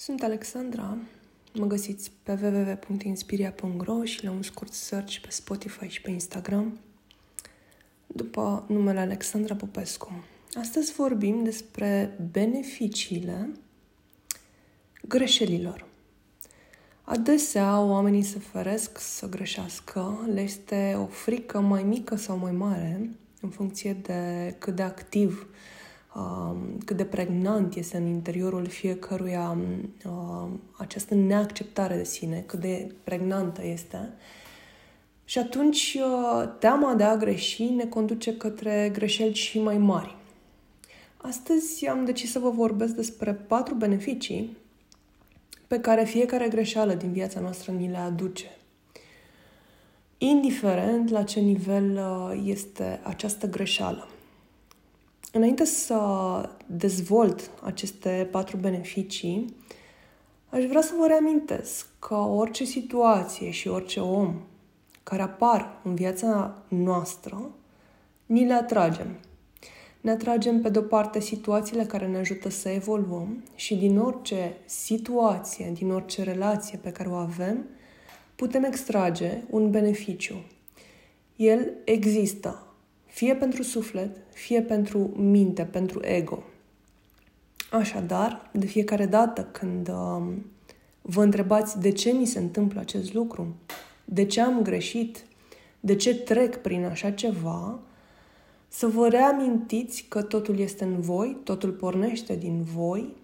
Sunt Alexandra. Mă găsiți pe www.inspiria.ro și la un scurt search pe Spotify și pe Instagram după numele Alexandra Popescu. Astăzi vorbim despre beneficiile greșelilor. Adesea oamenii se feresc să greșească, le este o frică mai mică sau mai mare în funcție de cât de activ Um, cât de pregnant este în interiorul fiecăruia uh, această neacceptare de sine, cât de pregnantă este. Și atunci uh, teama de a greși ne conduce către greșeli și mai mari. Astăzi am decis să vă vorbesc despre patru beneficii pe care fiecare greșeală din viața noastră ni le aduce. Indiferent la ce nivel uh, este această greșeală. Înainte să dezvolt aceste patru beneficii, aș vrea să vă reamintesc că orice situație și orice om care apar în viața noastră, ni le atragem. Ne atragem pe de-o parte situațiile care ne ajută să evoluăm și din orice situație, din orice relație pe care o avem, putem extrage un beneficiu. El există, fie pentru suflet, fie pentru minte, pentru ego. Așadar, de fiecare dată când uh, vă întrebați de ce mi se întâmplă acest lucru, de ce am greșit, de ce trec prin așa ceva, să vă reamintiți că totul este în voi, totul pornește din voi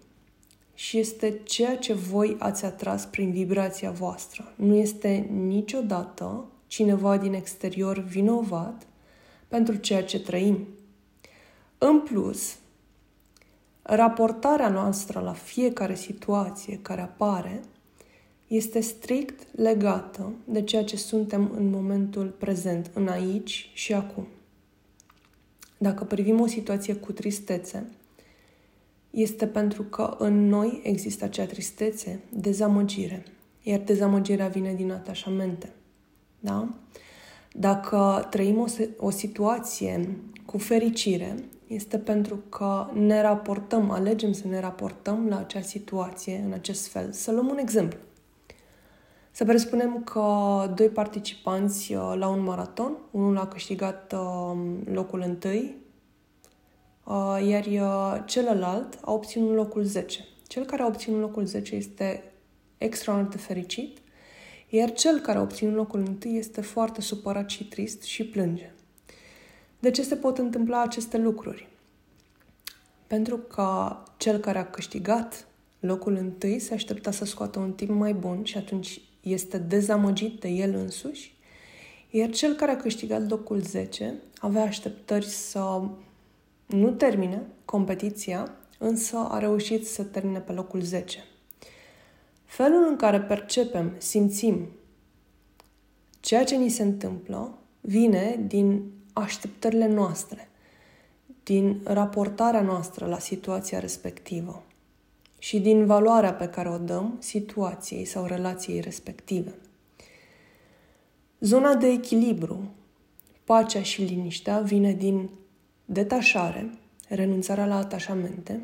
și este ceea ce voi ați atras prin vibrația voastră. Nu este niciodată cineva din exterior vinovat pentru ceea ce trăim. În plus, raportarea noastră la fiecare situație care apare este strict legată de ceea ce suntem în momentul prezent, în aici și acum. Dacă privim o situație cu tristețe, este pentru că în noi există acea tristețe, dezamăgire, iar dezamăgirea vine din atașamente. Da? Dacă trăim o, o situație cu fericire, este pentru că ne raportăm, alegem să ne raportăm la acea situație în acest fel. Să luăm un exemplu. Să presupunem că doi participanți uh, la un maraton, unul a câștigat uh, locul întâi, uh, iar celălalt a obținut locul 10. Cel care a obținut locul 10 este extraordinar de fericit, iar cel care a obținut locul întâi este foarte supărat și trist și plânge. De ce se pot întâmpla aceste lucruri? Pentru că cel care a câștigat locul întâi se aștepta să scoată un timp mai bun și atunci este dezamăgit de el însuși, iar cel care a câștigat locul 10 avea așteptări să nu termine competiția, însă a reușit să termine pe locul 10. Felul în care percepem, simțim ceea ce ni se întâmplă vine din așteptările noastre, din raportarea noastră la situația respectivă și din valoarea pe care o dăm situației sau relației respective. Zona de echilibru, pacea și liniștea vine din detașare, renunțarea la atașamente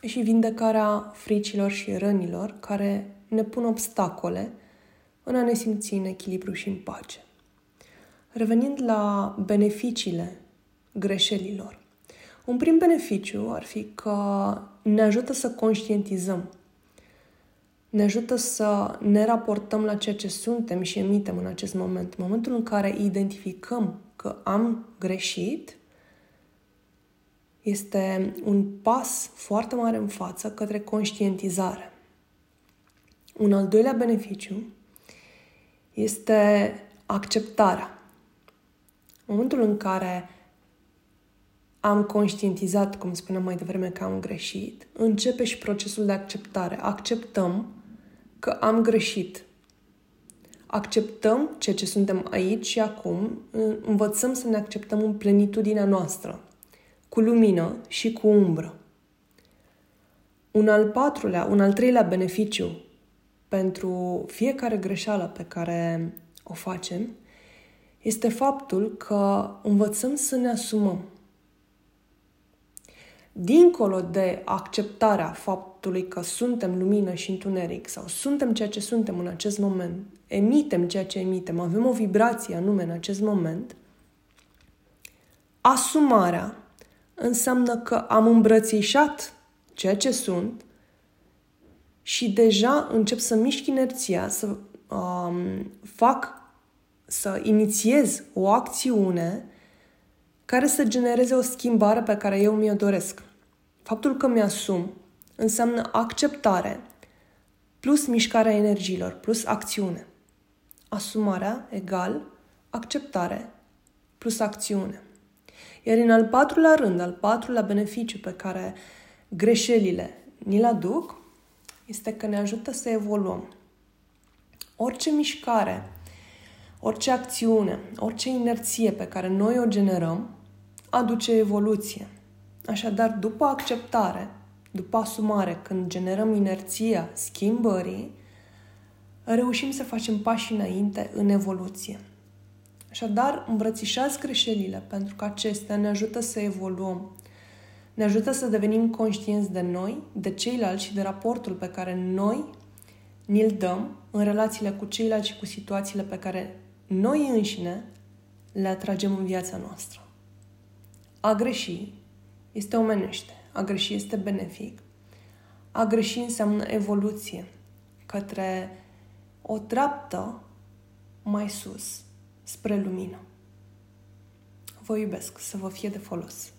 și vindecarea fricilor și rănilor care ne pun obstacole în a ne simți în echilibru și în pace. Revenind la beneficiile greșelilor. Un prim beneficiu ar fi că ne ajută să conștientizăm. Ne ajută să ne raportăm la ceea ce suntem și emitem în acest moment. În momentul în care identificăm că am greșit, este un pas foarte mare în față către conștientizare. Un al doilea beneficiu este acceptarea. În momentul în care am conștientizat, cum spuneam mai devreme, că am greșit, începe și procesul de acceptare. Acceptăm că am greșit. Acceptăm ceea ce suntem aici și acum, învățăm să ne acceptăm în plenitudinea noastră, cu lumină și cu umbră. Un al patrulea, un al treilea beneficiu pentru fiecare greșeală pe care o facem este faptul că învățăm să ne asumăm. dincolo de acceptarea faptului că suntem lumină și întuneric sau suntem ceea ce suntem în acest moment, emitem ceea ce emitem, avem o vibrație anume în acest moment, asumarea înseamnă că am îmbrățișat ceea ce sunt și deja încep să mișc inerția, să um, fac, să inițiez o acțiune care să genereze o schimbare pe care eu mi-o doresc. Faptul că mi-asum înseamnă acceptare plus mișcarea energiilor, plus acțiune. Asumarea egal acceptare plus acțiune. Iar în al patrulea rând, al patrulea beneficiu pe care greșelile ni-l aduc, este că ne ajută să evoluăm. Orice mișcare, orice acțiune, orice inerție pe care noi o generăm, aduce evoluție. Așadar, după acceptare, după asumare, când generăm inerția schimbării, reușim să facem pași înainte în evoluție. Așadar, îmbrățișați greșelile, pentru că acestea ne ajută să evoluăm. Ne ajută să devenim conștienți de noi, de ceilalți și de raportul pe care noi ni-l dăm în relațiile cu ceilalți și cu situațiile pe care noi înșine le atragem în viața noastră. A greși este omenește, a greși este benefic. A greși înseamnă evoluție către o treaptă mai sus, spre lumină. Vă iubesc, să vă fie de folos.